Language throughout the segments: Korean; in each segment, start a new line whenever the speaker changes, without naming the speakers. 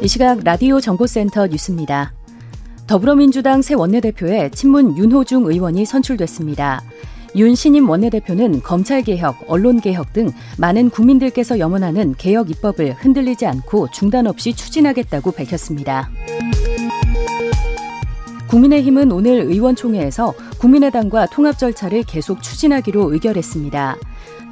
이 시각 라디오 정보센터 뉴스입니다. 더불어민주당 새 원내대표에 친문 윤호중 의원이 선출됐습니다. 윤 신임 원내대표는 검찰개혁, 언론개혁 등 많은 국민들께서 염원하는 개혁 입법을 흔들리지 않고 중단 없이 추진하겠다고 밝혔습니다. 국민의힘은 오늘 의원총회에서 국민의당과 통합 절차를 계속 추진하기로 의결했습니다.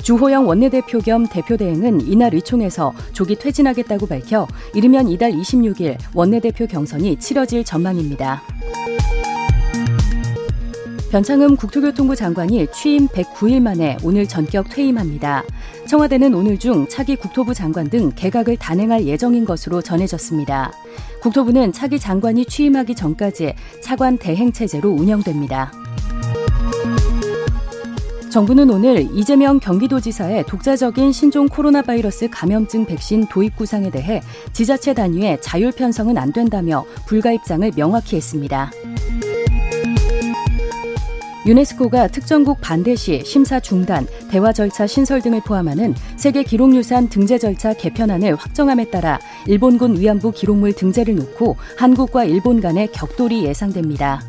주호영 원내대표 겸 대표대행은 이날 의총에서 조기 퇴진하겠다고 밝혀 이르면 이달 26일 원내대표 경선이 치러질 전망입니다. 변창흠 국토교통부 장관이 취임 109일 만에 오늘 전격 퇴임합니다. 청와대는 오늘 중 차기 국토부 장관 등 개각을 단행할 예정인 것으로 전해졌습니다. 국토부는 차기 장관이 취임하기 전까지 차관 대행 체제로 운영됩니다. 정부는 오늘 이재명 경기도지사의 독자적인 신종 코로나 바이러스 감염증 백신 도입 구상에 대해 지자체 단위의 자율 편성은 안 된다며 불가 입장을 명확히 했습니다. 유네스코가 특정국 반대 시 심사 중단, 대화 절차 신설 등을 포함하는 세계 기록유산 등재 절차 개편안을 확정함에 따라 일본군 위안부 기록물 등재를 놓고 한국과 일본 간의 격돌이 예상됩니다.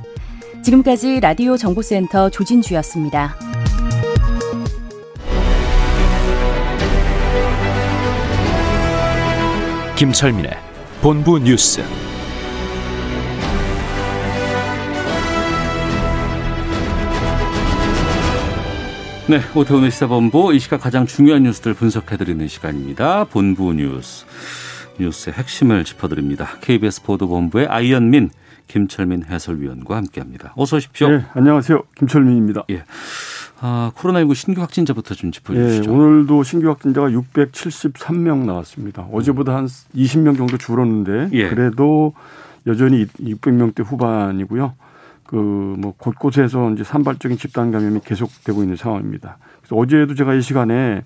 지금까지 라디오 정보센터 조진주였습니다.
김철민의 본부 뉴스.
네, 오태훈의 시사본부 이 시각 가장 중요한 뉴스들 분석해드리는 시간입니다. 본부 뉴스 뉴스의 핵심을 짚어드립니다. KBS 보도본부의 아이언민 김철민 해설위원과 함께합니다. 어서 오십시오.
네, 안녕하세요. 김철민입니다.
예. 아, 코로나19 신규 확진자부터 좀 짚어주시죠.
예, 오늘도 신규 확진자가 673명 나왔습니다. 어제보다 한 20명 정도 줄었는데
예.
그래도 여전히 600명대 후반이고요. 그 뭐 곳곳에서 이제 산발적인 집단 감염이 계속되고 있는 상황입니다. 그래서 어제도 제가 이 시간에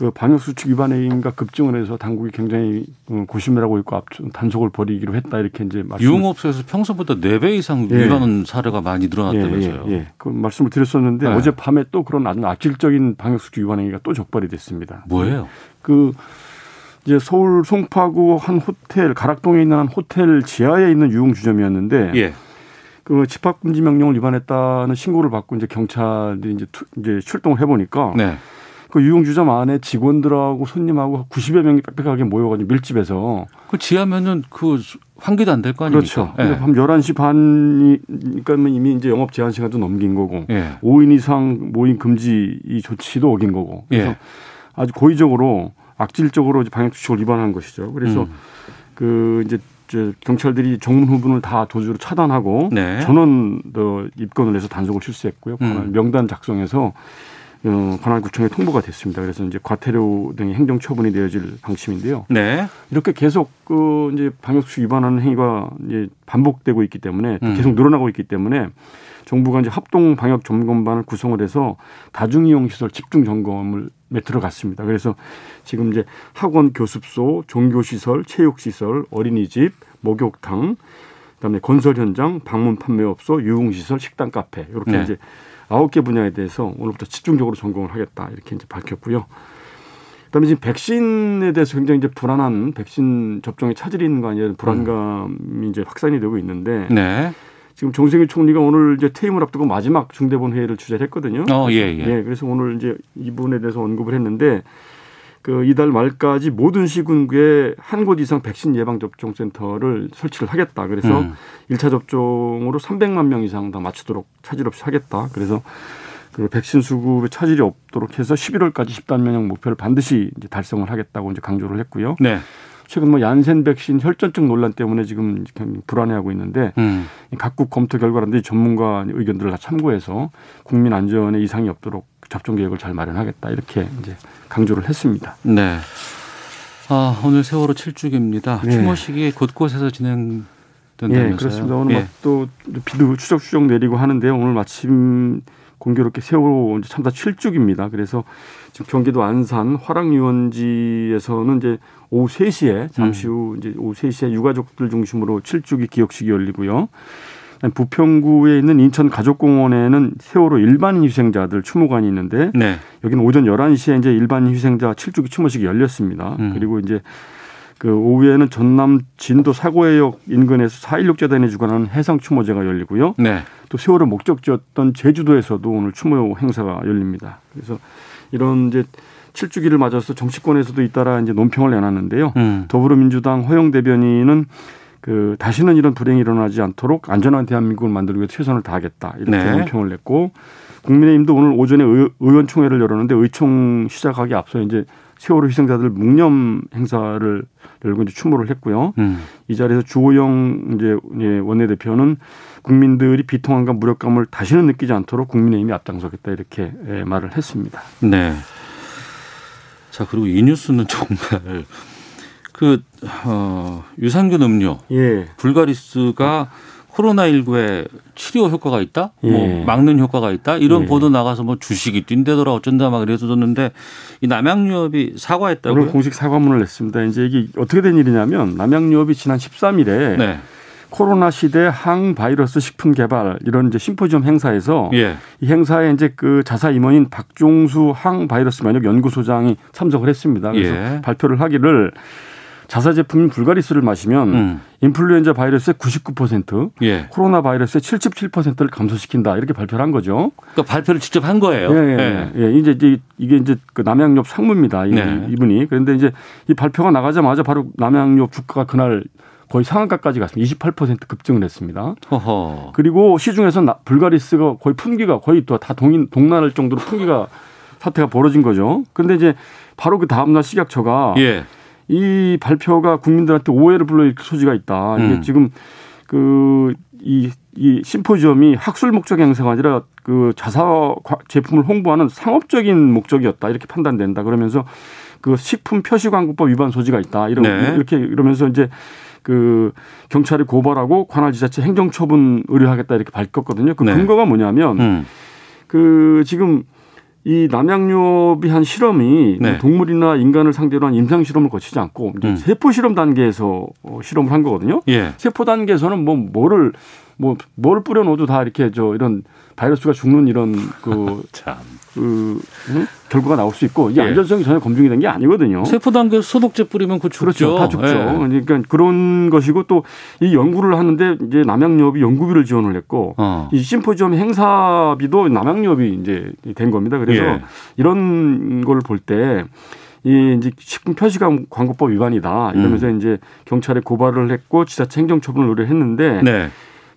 그 방역 수칙 위반행위가 급증을 해서 당국이 굉장히 어, 고심을 하고 있고 앞 단속을 벌이기로 했다 이렇게 이제 말씀
유흥업소에서 평소보다 4배 이상
예.
위반 사례가 많이 늘어났다면서요.
예, 예, 예. 그 말씀을 드렸었는데
네.
어젯밤에 또 그런 아주 악질적인 방역 수칙 위반 행위가 또 적발이 됐습니다.
뭐예요?
그 이제 서울 송파구 한 호텔 가락동에 있는 한 호텔 지하에 있는 유흥 주점이었는데
예.
그 집합 금지 명령을 위반했다는 신고를 받고 이제 경찰이 이제 투- 이제 출동을 해 보니까
네.
그 유흥주점 안에 직원들하고 손님하고 90여 명이 빽빽하게 모여가지고 밀집해서
그 지하면은 그 환기도 안 될 거 아닙니까?
그렇죠.
예.
밤 11시 반이니까 이미 이제 영업 제한 시간도 넘긴 거고
예.
5인 이상 모임 금지 이 조치도 어긴 거고 그래서
예.
아주 고의적으로 악질적으로 이제 방역 수칙을 위반한 것이죠. 그래서
음.
그 이제 저 경찰들이 정문 후분을 다 도주로 차단하고
네.
전원 더 입건을 해서 단속을 실시했고요.
음.
명단 작성해서 어, 관할구청에 통보가 됐습니다. 그래서 이제 과태료 등의 행정 처분이 내어질 방침인데요.
네.
이렇게 계속 그 이제 방역수칙 위반하는 행위가 이제 반복되고 있기 때문에 또
음.
계속 늘어나고 있기 때문에 정부가 이제 합동 방역 점검반을 구성을 해서 다중이용 시설 집중 점검을 에 들어갔습니다. 그래서 지금 이제 학원 교습소, 종교 시설, 체육 시설, 어린이집, 목욕탕, 그다음에 건설 현장, 방문 판매업소, 유흥 시설, 식당, 카페 이렇게
네.
이제 아홉 개 분야에 대해서 오늘부터 집중적으로 점검을 하겠다 이렇게 이제 밝혔고요. 그다음에 지금 백신에 대해서 굉장히 이제 불안한 백신 접종에 차질이 있는 거 아니냐 불안감이 이제 확산이 되고 있는데
네.
지금 정세균 총리가 오늘 이제 퇴임을 앞두고 마지막 중대본 회의를 주재를 했거든요.
어, 예, 예.
예, 그래서 오늘 이제 이 부분에 대해서 언급을 했는데 그 이달 말까지 모든 시군구에 한 곳 이상 백신 예방 접종 센터를 설치를 하겠다. 그래서
음.
일 1차 접종으로 300만 명 이상 다 맞추도록 차질 없이 하겠다. 그래서 그 백신 수급에 차질이 없도록 해서 11월까지 10단 면역 목표를 반드시 이제 달성을 하겠다고 이제 강조를 했고요.
네.
최근 뭐 얀센 백신 혈전증 논란 때문에 지금 불안해하고 있는데
음.
각국 검토 결과라든지 전문가 의견들을 다 참고해서 국민 안전에 이상이 없도록 접종 계획을 잘 마련하겠다 이렇게 이제 강조를 했습니다.
네. 아, 오늘 세월호 7주기입니다.
네.
추모식이 곳곳에서 진행 된다면서요.
예, 그렇습니다. 오늘
예.
막또 비도 추적추적 내리고 하는데요. 오늘 마침 공교롭게 세월호 참사 7주기입니다. 그래서 지금 경기도 안산 화랑유원지에서는 이제 오후 3시에 잠시 후 이제 오후 3시에 유가족들 중심으로 7주기 기억식이 열리고요. 부평구에 있는 인천 가족공원에는 세월호 일반인 희생자들 추모관이 있는데
네.
여기는 오전 11시에 이제 일반인 희생자 7주기 추모식이 열렸습니다.
음.
그리고 이제 그 오후에는 전남 진도 사고해역 인근에서 4.16 재단이 주관하는 해상 추모제가 열리고요.
네.
또 세월호 목적지였던 제주도에서도 오늘 추모 행사가 열립니다. 그래서 이런 이제 7주기를 맞아서 정치권에서도 잇따라 이제 논평을 내놨는데요.
음.
더불어민주당 허영 대변인은 그 다시는 이런 불행이 일어나지 않도록 안전한 대한민국을 만들기 위해 최선을 다하겠다 이렇게
네.
논평을 냈고 국민의힘도 오늘 오전에 의, 의원총회를 열었는데 의총 시작하기 앞서 이제 세월호 희생자들 묵념 행사를 열고 이제 추모를 했고요.
음.
이 자리에서 주호영 이제 예, 원내대표는 국민들이 비통함과 무력감을 다시는 느끼지 않도록 국민의힘이 앞장서겠다 이렇게 예, 말을 했습니다.
네. 자, 그리고 이 뉴스는 정말 그, 어, 유산균 음료,
예.
불가리스가 코로나19에 치료 효과가 있다?
예.
뭐 막는 효과가 있다? 이런
예.
보도 나가서 뭐 주식이 뛴대더라 어쩐다 막 이래서졌는데 이 남양유업이 사과했다고요?
오늘 공식 사과문을 냈습니다. 이제 이게 어떻게 된 일이냐면 남양유업이 지난 13일에
네.
코로나 시대 항바이러스 식품 개발 이런 이제 심포지엄 행사에서
예.
이 행사에 이제 그 자사 임원인 박종수 항바이러스 면역 연구소장이 참석을 했습니다. 그래서
예.
발표를 하기를 자사 제품인 불가리스를 마시면
음.
인플루엔자 바이러스의 99%,
예.
코로나 바이러스의 77%를 감소시킨다 이렇게 발표를 한 거죠.
그러니까 발표를 직접 한 거예요.
예, 예, 예. 이제 이제 이게 이제 그 남양유업 상무입니다. 이,
네.
이분이 그런데 이제 이 발표가 나가자마자 바로 남양유업 주가가 그날 거의 상한가까지 갔습니다. 28% 급증을 했습니다.
허허.
그리고 시중에서 나- 불가리스가 거의 품귀가 거의 또 다 동인 동날할 정도로 품귀가 사태가 벌어진 거죠. 그런데 이제 바로 그 다음날 식약처가
예.
이 발표가 국민들한테 오해를 불러일으킬 소지가 있다. 이게
음.
지금 그이 이 심포지엄이 학술 목적 행사가 아니라 그 자사 과- 제품을 홍보하는 상업적인 목적이었다 이렇게 판단된다 그러면서 그 식품 표시 광고법 위반 소지가 있다 이런
네.
이렇게 이러면서 이제 그 경찰이 고발하고 관할 지자체 행정처분 의뢰하겠다 이렇게 밝혔거든요. 그
네.
근거가 뭐냐면
음.
그 지금 이 남양유업이 한 실험이
네.
동물이나 인간을 상대로 한 임상 실험을 거치지 않고
음.
세포 실험 단계에서 어, 실험을 한 거거든요.
예.
세포 단계에서는 뭐 뭐를 뭐 뭘 뿌려 넣어도 다 이렇게 저 이런 바이러스가 죽는 이런 그,
참.
그 응? 결과가 나올 수 있고 이게
예.
안전성이 전혀 검증이 된 게 아니거든요.
세포 단계 소독제 뿌리면 그 죽죠.
그렇죠. 다 죽죠.
예.
그러니까 그런 것이고 또 이 연구를 하는데 이제 남양유업이 연구비를 지원을 했고
어.
이 심포지엄 행사비도 남양유업이 이제 된 겁니다. 그래서
예.
이런 걸 볼 때 이 이제 식품 표시광 광고법 위반이다 이러면서
음.
이제 경찰에 고발을 했고 지자체 행정처분을 의뢰했는데
네.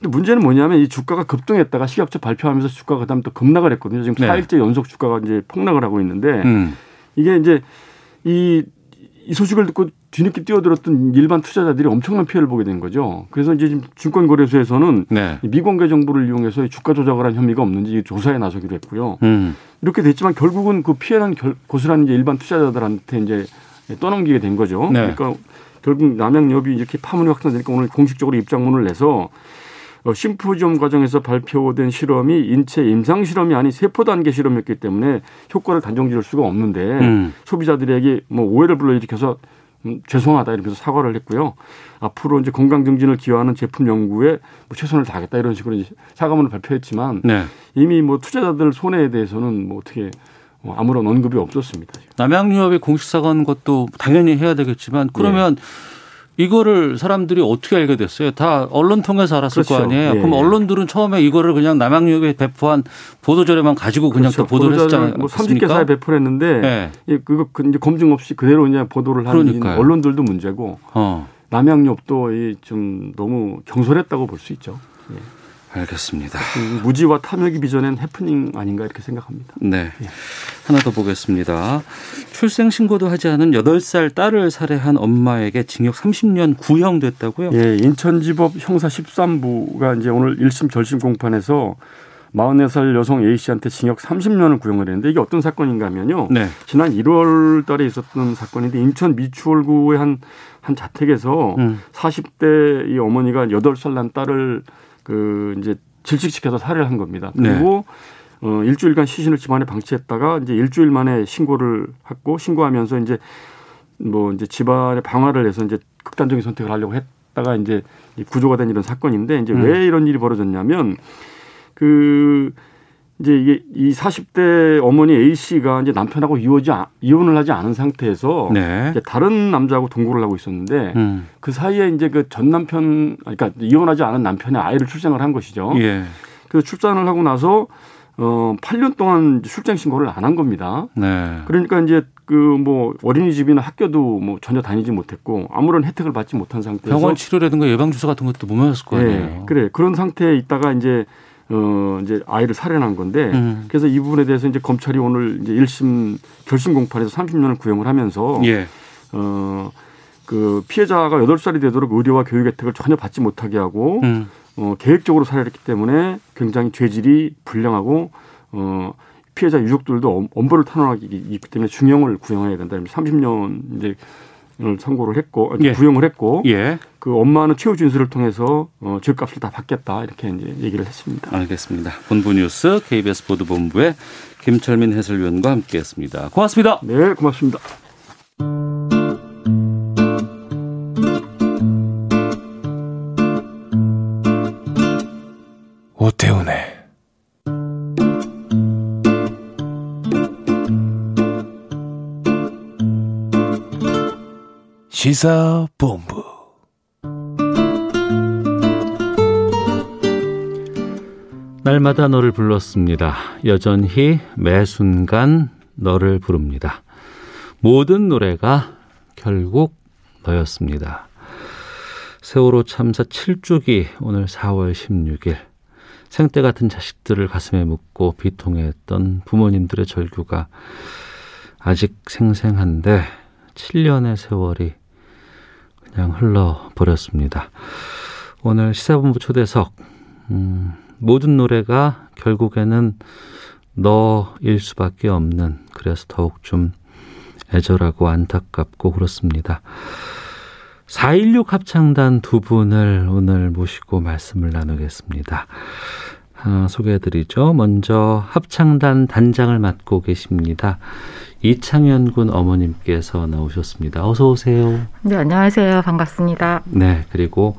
근데 문제는 뭐냐면 이 주가가 급등했다가 식약처 발표하면서 주가가 그다음에 또 급락을 했거든요. 지금
네.
사 4일째 연속 주가가 이제 폭락을 하고 있는데
음.
이게 이제 이, 이 소식을 듣고 뒤늦게 뛰어들었던 일반 투자자들이 엄청난 피해를 보게 된 거죠. 그래서 이제 지금 증권거래소에서는
네.
이 미공개 정보를 이용해서 이 주가 조작을 한 혐의가 없는지 조사에 나서기로 했고요.
음.
이렇게 됐지만 결국은 그 피해는 결, 고스란히 이제 일반 투자자들한테 이제 떠넘기게 된 거죠.
네.
그러니까 결국 남양유업이 이렇게 파문이 확산되니까 오늘 공식적으로 입장문을 내서 어, 심포지엄 과정에서 발표된 실험이 인체 임상 실험이 아닌 세포 단계 실험이었기 때문에 효과를 단정 지을 수가 없는데
음.
소비자들에게 뭐 오해를 불러일으켜서 음, 죄송하다 이러면서 사과를 했고요. 앞으로 이제 건강 증진을 기여하는 제품 연구에 뭐 최선을 다하겠다 이런 식으로 이제 사과문을 발표했지만
네.
이미 뭐 투자자들 손해에 대해서는 뭐 어떻게 어, 아무런 언급이 없었습니다.
남양유업이 공식 사과하는 것도 당연히 해야 되겠지만 그러면 이거를 사람들이 어떻게 알게 됐어요? 다 언론 통해서 알았을
그렇죠.
거 아니에요.
예.
그럼 언론들은 처음에 이거를 그냥 남양유업에 배포한 보도 자료만 가지고 그냥 또 보도를 했잖아요.
그렇죠. 뭐 30개 사에 배포를 했는데
네.
예, 그거 그 이제 검증 없이 그대로 그냥 보도를 하는
그러니까요.
언론들도 문제고
어.
남양유업도 이 좀 너무 경솔했다고 볼 수 있죠.
알겠습니다.
음, 무지와 탐욕이 빚어낸 해프닝 아닌가 이렇게 생각합니다.
네. 하나 더 보겠습니다. 출생 신고도 하지 않은 8살 딸을 살해한 엄마에게 징역 30년 구형됐다고요?
예, 인천지법 형사 13부가 이제 오늘 1심 결심 공판에서 44살 여성 A 씨한테 징역 30년을 구형을 했는데 이게 어떤 사건인가 하면요.
네.
지난 1월 달에 있었던 사건인데 인천 미추홀구의 한, 한 자택에서
음.
40대 이 어머니가 8살 난 딸을 그 이제 질식시켜서 살해를 한 겁니다.
네.
그리고 어 일주일간 시신을 집안에 방치했다가 이제 일주일 만에 신고를 했고 신고하면서 이제 뭐 이제 집안에 방화를 해서 이제 극단적인 선택을 하려고 했다가 이제 구조가 된 이런 사건인데 이제
음.
왜 이런 일이 벌어졌냐면 그 이제 이게 이 40대 어머니 A 씨가 이제 남편하고 이혼지 아- 이혼을 하지 않은 상태에서
네.
다른 남자하고 동거를 하고 있었는데
음.
그 사이에 이제 그 전 남편 그러니까 이혼하지 않은 남편의 아이를 출생을 한 것이죠.
예.
그래서 출산을 하고 나서 어 8년 동안 출생 신고를 안 한 겁니다.
네.
그러니까 이제 그 뭐 어린이집이나 학교도 뭐 전혀 다니지 못했고 아무런 혜택을 받지 못한 상태에서
병원 치료라든가 예방 주사 같은 것도 못 맞았을 거 아니에요.
네, 그래 그런 상태에 있다가 이제 어 이제 아이를 살해한 건데
음.
그래서 이 부분에 대해서 이제 검찰이 오늘 이제 1심 결심 공판에서 30년을 구형을 하면서
예.
어그 피해자가 8살이 되도록 의료와 교육 혜택을 전혀 받지 못하게 하고
음.
어, 계획적으로 살해했기 때문에 굉장히 죄질이 불량하고 어, 피해자 유족들도 엄- 엄벌을 탄원하기 때문에 중형을 구형해야 된다. 30년 이제 을 선고를 했고
예.
구형을 했고
예.
그 엄마는 최후 진술을 통해서 어, 죄값을 다 받겠다 이렇게 이제 얘기를 했습니다.
알겠습니다. 본부 뉴스 KBS 보도본부의 김철민 해설위원과 함께했습니다. 고맙습니다.
네, 고맙습니다.
오태훈의 시사본부
날마다 너를 불렀습니다. 여전히 매 순간 너를 부릅니다. 모든 노래가 결국 너였습니다. 세월호 참사 7주기 오늘 4월 16일 생때 같은 자식들을 가슴에 묻고 비통해했던 부모님들의 절규가 아직 생생한데 7년의 세월이 그냥 흘러버렸습니다. 오늘 시사본부 초대석 음, 모든 노래가 결국에는 너일 수밖에 없는 그래서 더욱 좀 애절하고 안타깝고 그렇습니다. 416 합창단 두 분을 오늘 모시고 말씀을 나누겠습니다. 아, 소개해드리죠. 먼저 합창단 단장을 맡고 계십니다. 이창현 군 어머님께서 나오셨습니다. 어서 오세요.
네, 안녕하세요. 반갑습니다.
네, 그리고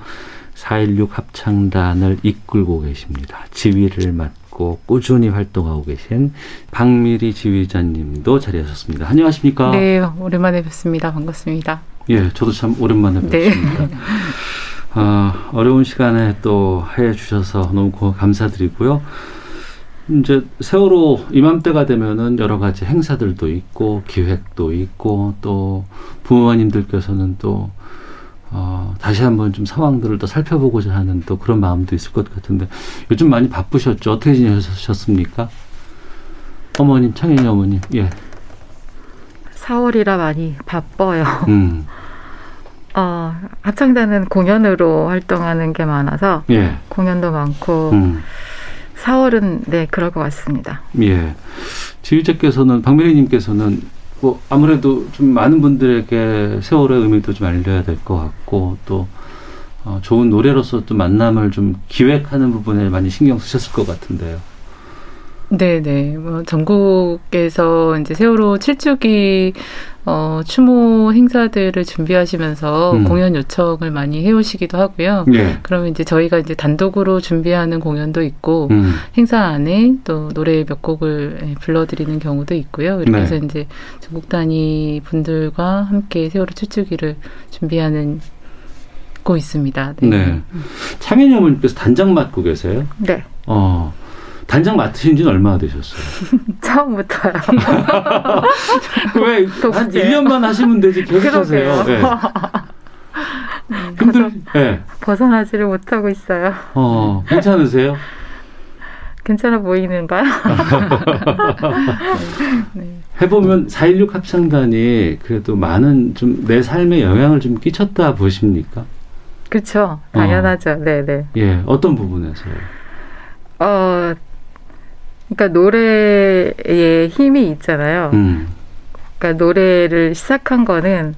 416 합창단을 이끌고 계십니다. 지휘를 맡고 꾸준히 활동하고 계신 박미리 지휘자님도 자리하셨습니다. 안녕하십니까?
네, 오랜만에 뵙습니다. 반갑습니다.
예, 저도 참 오랜만에
네.
뵙습니다. 아, 어려운 시간에 또 해주셔서 너무 고- 감사드리고요. 이제 세월호 이맘때가 되면은 여러 가지 행사들도 있고 기획도 있고 또 부모님들께서는 또 어, 다시 한번 좀 상황들을 더 살펴보고자 하는 또 그런 마음도 있을 것 같은데 요즘 많이 바쁘셨죠? 어떻게 지내셨습니까? 어머님, 창현이 어머님, 예,
4월이라 많이 바빠요.
음,
어, 합창단은 공연으로 활동하는 게 많아서
예,
공연도 많고
음.
4월은 네, 그럴 것 같습니다.
예. 지휘자께서는 박미리님께서는 뭐 아무래도 좀 많은 분들에게 세월의 의미도 좀 알려야 될 것 같고 또 어, 좋은 노래로서 또 만남을 좀 기획하는 부분에 많이 신경 쓰셨을 것 같은데요.
네, 네. 뭐 전국에서 이제 세월호 7주기 어, 추모 행사들을 준비하시면서
음.
공연 요청을 많이 해오시기도 하고요.
예.
그러면 이제 저희가 이제 단독으로 준비하는 공연도 있고
음.
행사 안에 또 노래 몇 곡을 예, 불러드리는 경우도 있고요. 이렇게
네.
해서 이제 전국 단위 분들과 함께 세월호 출주기를 준비하는 고 있습니다.
네. 창현이 어머님께서 단장 맡고 계세요.
네.
어. 단장 맡으신 지는 얼마나 되셨어요?
처음부터요.
왜, 또한
문제예요.
1년만 하시면 되지, 계속 하세요. 예. 힘들, 예.
벗어나지를 못하고 있어요.
어, 괜찮으세요?
괜찮아 보이는가요? 네.
해보면 4.16 합창단이 그래도 많은 좀 내 삶에 영향을 좀 끼쳤다 보십니까?
그렇죠. 당연하죠. 네, 네.
예, 어떤 부분에서요?
어,
그러니까 노래에 힘이 있잖아요.
음.
그러니까 노래를 시작한 거는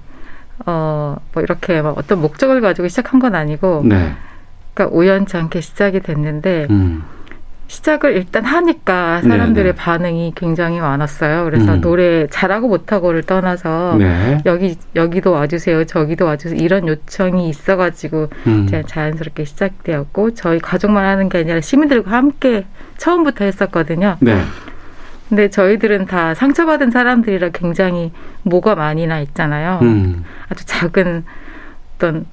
어 뭐 이렇게 막 어떤 목적을 가지고 시작한 건 아니고
네.
그러니까 우연치 않게 시작이 됐는데
음.
시작을 일단 하니까 사람들의
네네.
반응이 굉장히 많았어요. 그래서
음.
노래 잘하고 못하고를 떠나서
네.
여기 여기도 와주세요, 저기도 와주세요 이런 요청이 있어가지고
음.
자연스럽게 시작되었고 저희 가족만 하는 게 아니라 시민들과 함께 처음부터 했었거든요.
네.
근데 저희들은 다 상처받은 사람들이라 굉장히 뭐가 많이 나 있잖아요.
음.
아주 작은 어떤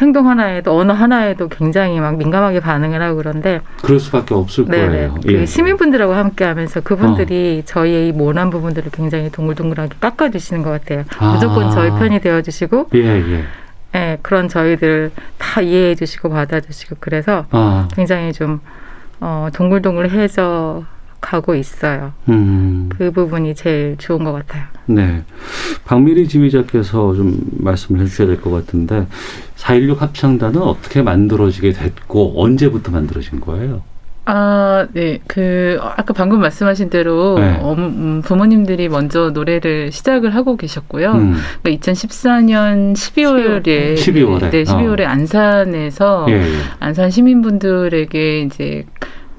행동 하나에도 언어 하나에도 굉장히 막 민감하게 반응을 하고 그런데
그럴 수밖에 없을
네네
거예요.
그
예.
시민분들하고 함께하면서 그분들이 저희의 이 모난 부분들을 굉장히 동글동글하게 깎아주시는 것 같아요.
아.
무조건 저희 편이 되어주시고
예, 예.
예, 그런 저희들 다 이해해 주시고 받아주시고 그래서
아.
굉장히 좀 어, 동글동글해져 가고 있어요.
음.
그 부분이 제일 좋은 것 같아요.
네. 박미리 지휘자께서 좀 말씀을 해주셔야 될 것 같은데 4.16 합창단은 어떻게 만들어지게 됐고 언제부터 만들어진 거예요?
아, 네. 그 아까 방금 말씀하신 대로
네.
어, 음, 부모님들이 먼저 노래를 시작을 하고 계셨고요.
음.
그러니까 2014년 12월에
12월 에.
네, 12월에 안산에서
예, 예.
안산 시민분들에게 이제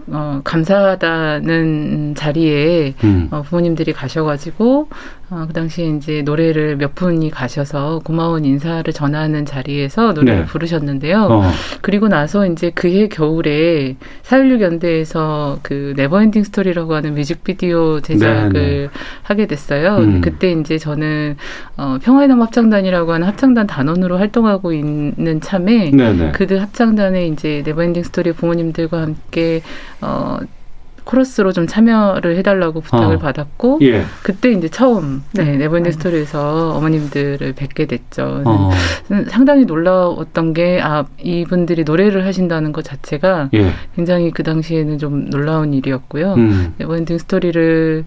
어, 감사하다는 자리에
음.
어, 부모님들이 가셔가지고 어, 그 당시에 이제 노래를 몇 분이 가셔서 고마운 인사를 전하는 자리에서 노래를
네.
부르셨는데요.
어.
그리고 나서 이제 그해 겨울에 4.16 연대에서 그 Never Ending Story라고 하는 뮤직비디오 제작을
네, 네.
하게 됐어요.
음.
그때 이제 저는 어, 평화의 나무 합창단이라고 하는 합창단 단원으로 활동하고 있는 참에
네네.
그 합창단에 이제 Never Ending Story 부모님들과 함께 어 코러스로 좀 참여를 해달라고 부탁을
어.
받았고
예.
그때 이제 처음 네, Never Ending Story에서 어머님들을 뵙게 됐죠.
어.
상당히 놀라웠던 게 아 이분들이 노래를 하신다는 것 자체가
예.
굉장히 그 당시에는 좀 놀라운 일이었고요.
음.
Never Ending Story를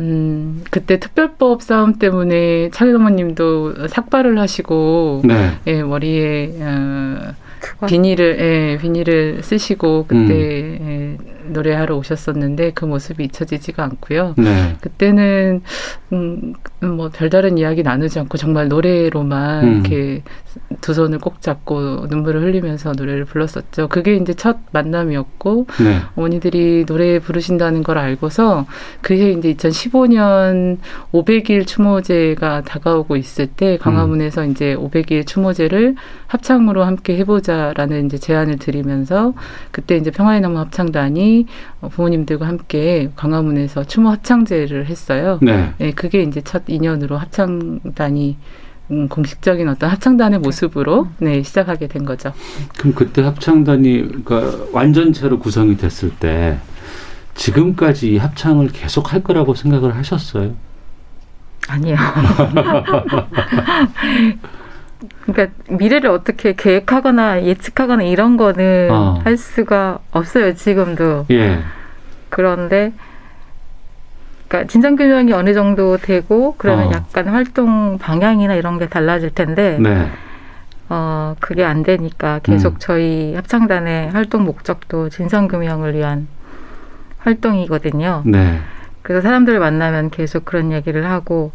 음 그때 특별법 싸움 때문에 차기 어머님도 삭발을 하시고
네.
예, 머리에 어, 비닐을 예, 비닐을 쓰시고 그때
음.
예, 노래하러 오셨었는데 그 모습이 잊혀지지가 않고요.
네.
그때는 음, 뭐 별다른 이야기 나누지 않고 정말 노래로만
음.
이렇게 두 손을 꼭 잡고 눈물을 흘리면서 노래를 불렀었죠. 그게 이제 첫 만남이었고
네.
어머니들이 노래 부르신다는 걸 알고서 그해 이제 2015년 500일 추모제가 다가오고 있을 때 광화문에서
음.
이제 500일 추모제를 합창으로 함께 해보자라는 이제 제안을 드리면서 그때 이제 평화의 나무 합창단이 어, 부모님들과 함께 광화문에서 추모 합창제를 했어요.
네.
네, 그게 이제 첫 인연으로 합창단이 음, 공식적인 어떤 합창단의 모습으로 네 시작하게 된 거죠.
그럼 그때 합창단이 그러니까 완전체로 구성이 됐을 때 지금까지 이 합창을 계속 할 거라고 생각을 하셨어요?
아니요. 그러니까 미래를 어떻게 계획하거나 예측하거나 이런 거는
어.
할 수가 없어요 지금도.
예.
그런데 그러니까 진상 규명이 어느 정도 되고 그러면
어.
약간 활동 방향이나 이런 게 달라질 텐데
네.
어 그게 안 되니까 계속
음.
저희 합창단의 활동 목적도 진상 규명을 위한 활동이거든요.
네.
그래서 사람들을 만나면 계속 그런 얘기를 하고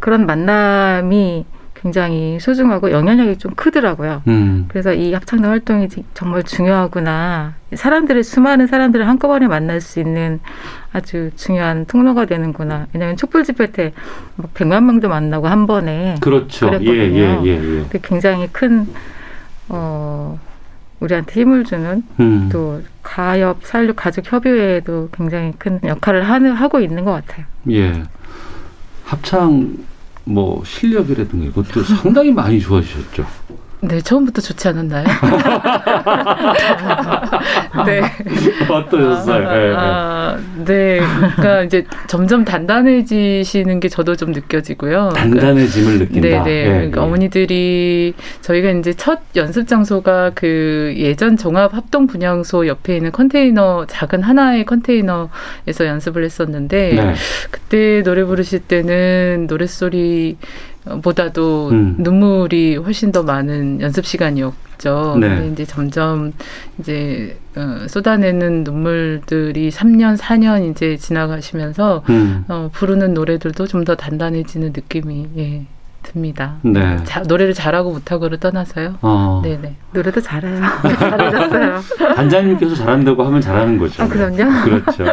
그런 만남이 굉장히 소중하고 영향력이 좀 크더라고요.
음.
그래서 이 합창단 활동이 지- 정말 중요하구나. 사람들을 수많은 사람들을 한꺼번에 만날 수 있는 아주 중요한 통로가 되는구나. 왜냐하면 촛불 집회 때 막 100만 명도 만나고 한 번에
그렇죠. 예,
그랬거든요.
예, 예, 예.
그게 굉장히 큰 어, 우리한테 힘을 주는
음.
또 가협 사육 가족 협의회에도 굉장히 큰 역할을 하는 하고 있는 것 같아요.
예. 합창 뭐 실력이라든가 이것도 상당히 많이 좋아지셨죠.
네, 처음부터 좋지 않았나요? 네.
어떠셨어요? 예, 예.
아, 네. 그러니까 이제 점점 단단해지시는 게 저도 좀 느껴지고요.
단단해짐을 느낀다.
네, 네.
예,
그러니까
예.
어머니들이 저희가 이제 첫 연습 장소가 그 예전 종합 합동 분향소 옆에 있는 컨테이너 작은 하나의 컨테이너에서 연습을 했었는데
네.
그때 노래 부르실 때는 노랫소리 보다도
음.
눈물이 훨씬 더 많은 연습 시간이었죠.
네.
근데 이제 점점 이제 어, 쏟아내는 눈물들이 3년, 4년 이제 지나가시면서
음.
어, 부르는 노래들도 좀 더 단단해지는 느낌이 예, 듭니다.
네.
자, 노래를 잘하고 못하고를 떠나서요.
어.
네네.
노래도 잘해요. 잘해졌어요.
단장님께서 잘한다고 하면 잘하는 거죠.
아, 그럼요.
그렇죠.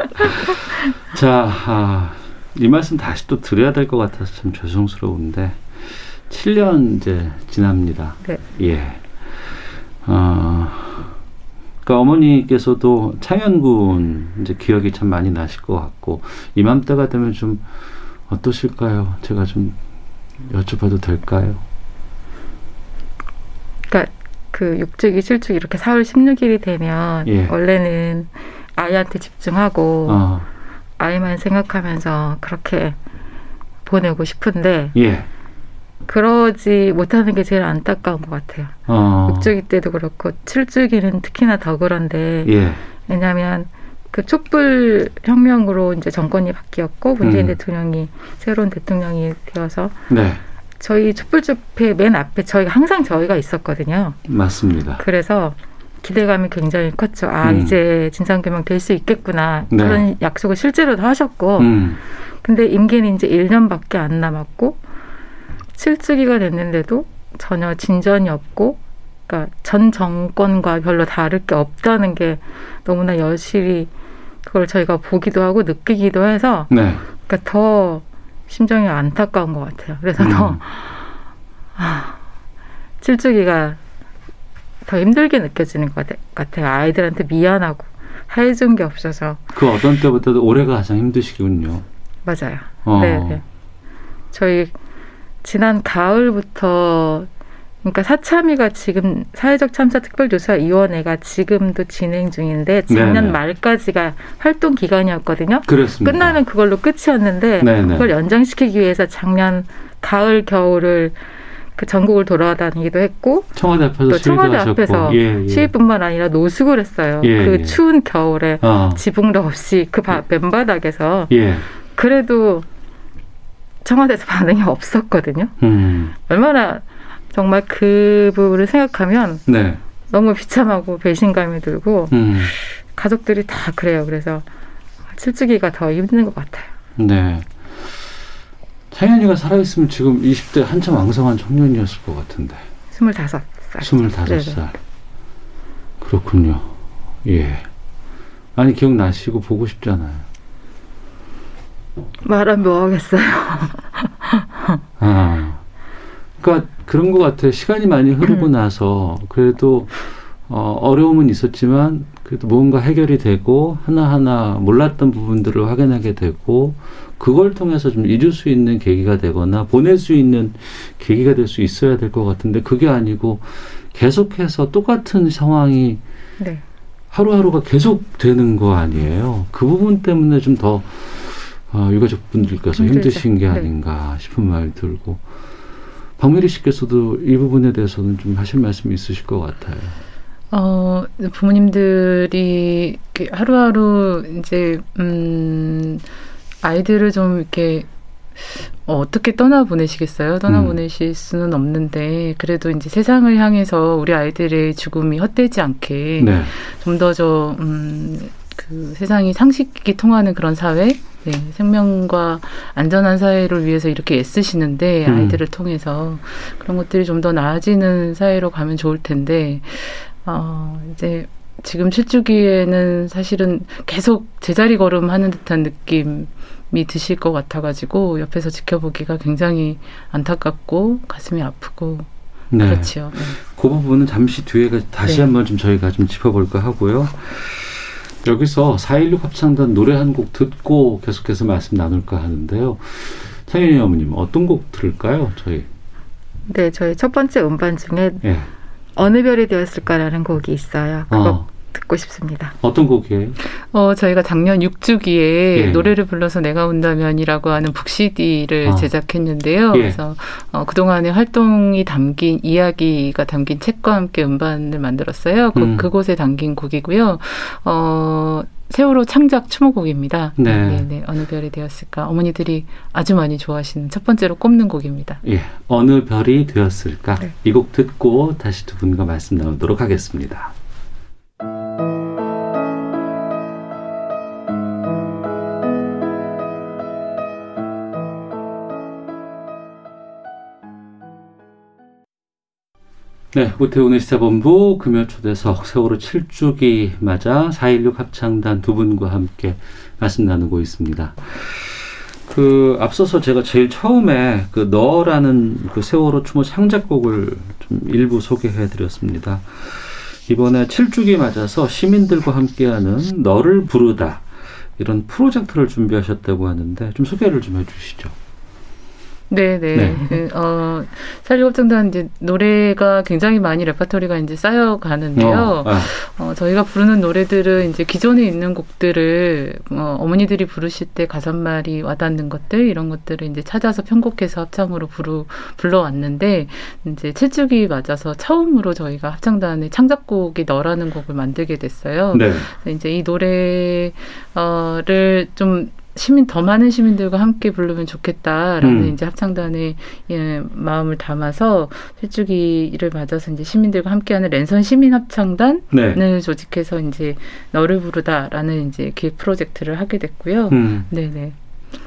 자, 아, 이 말씀 다시 또 드려야 될 것 같아서 참 죄송스러운데 7년 이제 지납니다.
네.
예. 어, 그러니까 어머니께서도 창현군 이제 기억이 참 많이 나실 것 같고 이맘때가 되면 좀 어떠실까요? 제가 좀 여쭤봐도 될까요?
그러니까 그 육주기, 칠주기 이렇게 4월 16일이 되면
예.
원래는 아이한테 집중하고
어,
아이만 생각하면서 그렇게 보내고 싶은데
예.
그러지 못하는 게 제일 안타까운 것 같아요.
어,
육주기 때도 그렇고 칠주기는 특히나 더 그런데
예.
왜냐하면 그 촛불 혁명으로 이제 정권이 바뀌었고 문재인
음.
대통령이 새로운 대통령이 되어서
네,
저희 촛불 집회 맨 앞에 저희가 항상 저희가 있었거든요.
맞습니다.
그래서 기대감이 굉장히 컸죠. 아
음.
이제 진상규명 될 수 있겠구나
네.
그런 약속을 실제로 도 하셨고
음,
근데 임기는 이제 1년밖에 안 남았고 칠주기가 됐는데도 전혀 진전이 없고 그러니까 전 정권과 별로 다를 게 없다는 게 너무나 여실히 그걸 저희가 보기도 하고 느끼기도 해서
네.
그러니까 더 심정이 안타까운 것 같아요. 그래서 더
음.
칠주기가 더 힘들게 느껴지는 것 같아- 같아요. 아이들한테 미안하고 해준 게 없어서
그 어떤 때보다도 올해가 가장 힘드시군요.
맞아요.
어.
네, 네. 저희 지난 가을부터 그러니까 사참위가 지금 사회적 참사 특별조사위원회가 지금도 진행 중인데 작년
네네.
말까지가 활동 기간이었거든요.
그렇습니다.
끝나면 그걸로 끝이었는데
네네.
그걸 연장시키기 위해서 작년 가을 겨울을 그 전국을 돌아다니기도 했고
청와대 앞에서
또 청와대
하셨고.
앞에서
예, 예.
시위뿐만 아니라 노숙을 했어요.
예,
그
예.
추운 겨울에
어.
지붕도 없이 그 바- 맨바닥에서
예.
그래도 청와대에서 반응이 없었거든요.
음.
얼마나 정말 그 부분을 생각하면
네.
너무 비참하고 배신감이 들고
음.
가족들이 다 그래요. 그래서 칠주기가 더 힘든 것 같아요.
네. 창현이가 살아있으면 지금 20대 한참 왕성한 청년이었을 것 같은데.
스물다섯 살.
25살. 그렇군요. 예. 아니, 기억나시고 보고 싶잖아요.
말하면 뭐 하겠어요.
아. 그러니까 그런 것 같아요. 시간이 많이 흐르고 나서 그래도 어, 어려움은 있었지만 그래도 뭔가 해결이 되고 하나하나 몰랐던 부분들을 확인하게 되고 그걸 통해서 좀 잊을 수 있는 계기가 되거나 보낼 수 있는 계기가 될 수 있어야 될 것 같은데 그게 아니고 계속해서 똑같은 상황이
네.
하루하루가 계속 되는 거 아니에요. 그 부분 때문에 좀더 어, 유가족분들께서. 힘드신 게
네.
아닌가 싶은 마음이 들고 박미리 씨께서도 이 부분에 대해서는 좀 하실 말씀이 있으실 것 같아요.
어, 부모님들이 이렇게 하루하루 이제, 음, 아이들을 좀 이렇게, 어, 어떻게 떠나 보내시겠어요? 떠나
음.
보내실 수는 없는데, 그래도 이제 세상을 향해서 우리 아이들의 죽음이 헛되지 않게
네.
좀더 저, 음, 그 세상이 상식이 통하는 그런 사회, 네, 생명과 안전한 사회를 위해서 이렇게 애쓰시는데
음.
아이들을 통해서 그런 것들이 좀 더 나아지는 사회로 가면 좋을 텐데, 어, 이제 지금 실주기에는 사실은 계속 제자리 걸음하는 듯한 느낌이 드실 것 같아가지고 옆에서 지켜보기가 굉장히 안타깝고 가슴이 아프고
네.
그렇지요. 네.
그 부분은 잠시 뒤에 다시
네.
한번 좀 저희가 좀 짚어볼까 하고요. 여기서 4.16 합창단 노래 한 곡 듣고 계속해서 말씀 나눌까 하는데요. 창현이 어머님 어떤 곡 들을까요? 저희.
네, 저희 첫 번째 음반 중에
예.
어느 별이 되었을까라는 곡이 있어요. 그거
어,
듣고 싶습니다.
어떤 곡이에요?
어, 저희가 작년 6주기에
예.
노래를 불러서 내가 온다면이라고 하는 북CD를
아.
제작했는데요.
예.
그래서 어, 그동안의 활동이 담긴 이야기가 담긴 책과 함께 음반을 만들었어요. 그,
음.
그곳에 담긴 곡이고요. 어,
세월호 창작 추모곡입니다.
네.
네, 네. 어느 별이 되었을까? 어머니들이 아주 많이 좋아하시는 첫 번째로 꼽는 곡입니다.
예, 어느 별이 되었을까?
네.
이곡 듣고 다시 두 분과 말씀 나누도록 하겠습니다. 네, 오태훈의 시사본부 금요 초대석 세월호 7주기 맞아 4.16 합창단 두 분과 함께 말씀 나누고 있습니다. 그 앞서서 제가 제일 처음에 그 너라는 그 세월호 추모 창작곡을 좀 일부 소개해 드렸습니다. 이번에 7주기 맞아서 시민들과 함께하는 너를 부르다 이런 프로젝트를 준비하셨다고 하는데 좀 소개를 좀 해주시죠.
네, 네.
네.
그, 어, 살리곡정단 이제 노래가 굉장히 많이 레퍼토리가 이제 쌓여가는데요.
어, 아,
어, 저희가 부르는 노래들은 이제 기존에 있는 곡들을 어, 어머니들이 부르실 때 가사말이 와닿는 것들 이런 것들을 이제 찾아서 편곡해서 합창으로 부르, 불러왔는데 이제 7주기 맞아서 처음으로 저희가 합창단의 창작곡이 너라는 곡을 만들게 됐어요.
네.
이제 이 노래를 좀 시민 더 많은 시민들과 함께 부르면 좋겠다라는
음.
이제 합창단의 예, 마음을 담아서 실주기를 맞아서 이제 시민들과 함께하는 랜선 시민 합창단을
네.
조직해서 이제 너를 부르다라는 이제 기획 프로젝트를 하게 됐고요.
음,
네네.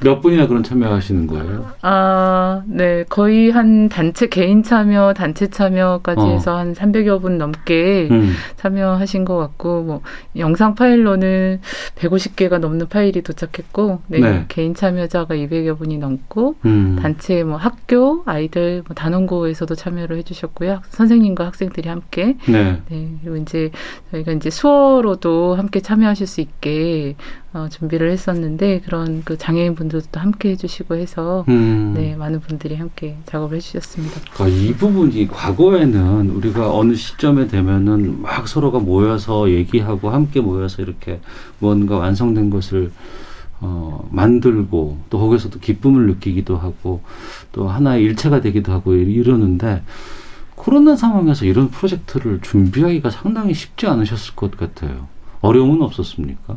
몇 분이나 그런 참여하시는 거예요?
아, 네. 거의 한 단체 개인 참여, 단체 참여까지
어.
해서 한 300여 분 넘게
음,
참여하신 것 같고 뭐 영상 파일로는 150개가 넘는 파일이 도착했고 네,
네.
개인 참여자가 200여 분이 넘고
음.
단체 뭐 학교 아이들 뭐 단원고에서도 참여를 해주셨고요 학- 선생님과 학생들이 함께
네.
네 그리고 이제 저희가 이제 수어로도 함께 참여하실 수 있게 어, 준비를 했었는데 그런 그 장애인 분들도 함께 해주시고 해서
음.
네 많은 분들이 함께 작업을 해주셨습니다.
그러니까 이 부분이 과거에는 우리가 어느 시점에 되면은 막 서로가 모여서 얘기하고 함께 모여서 이렇게 뭔가 완성된 것을 어, 만들고 또 거기서도 기쁨을 느끼기도 하고 또 하나의 일체가 되기도 하고 이- 이러는데 코로나 상황에서 이런 프로젝트를 준비하기가 상당히 쉽지 않으셨을 것 같아요. 어려움은 없었습니까?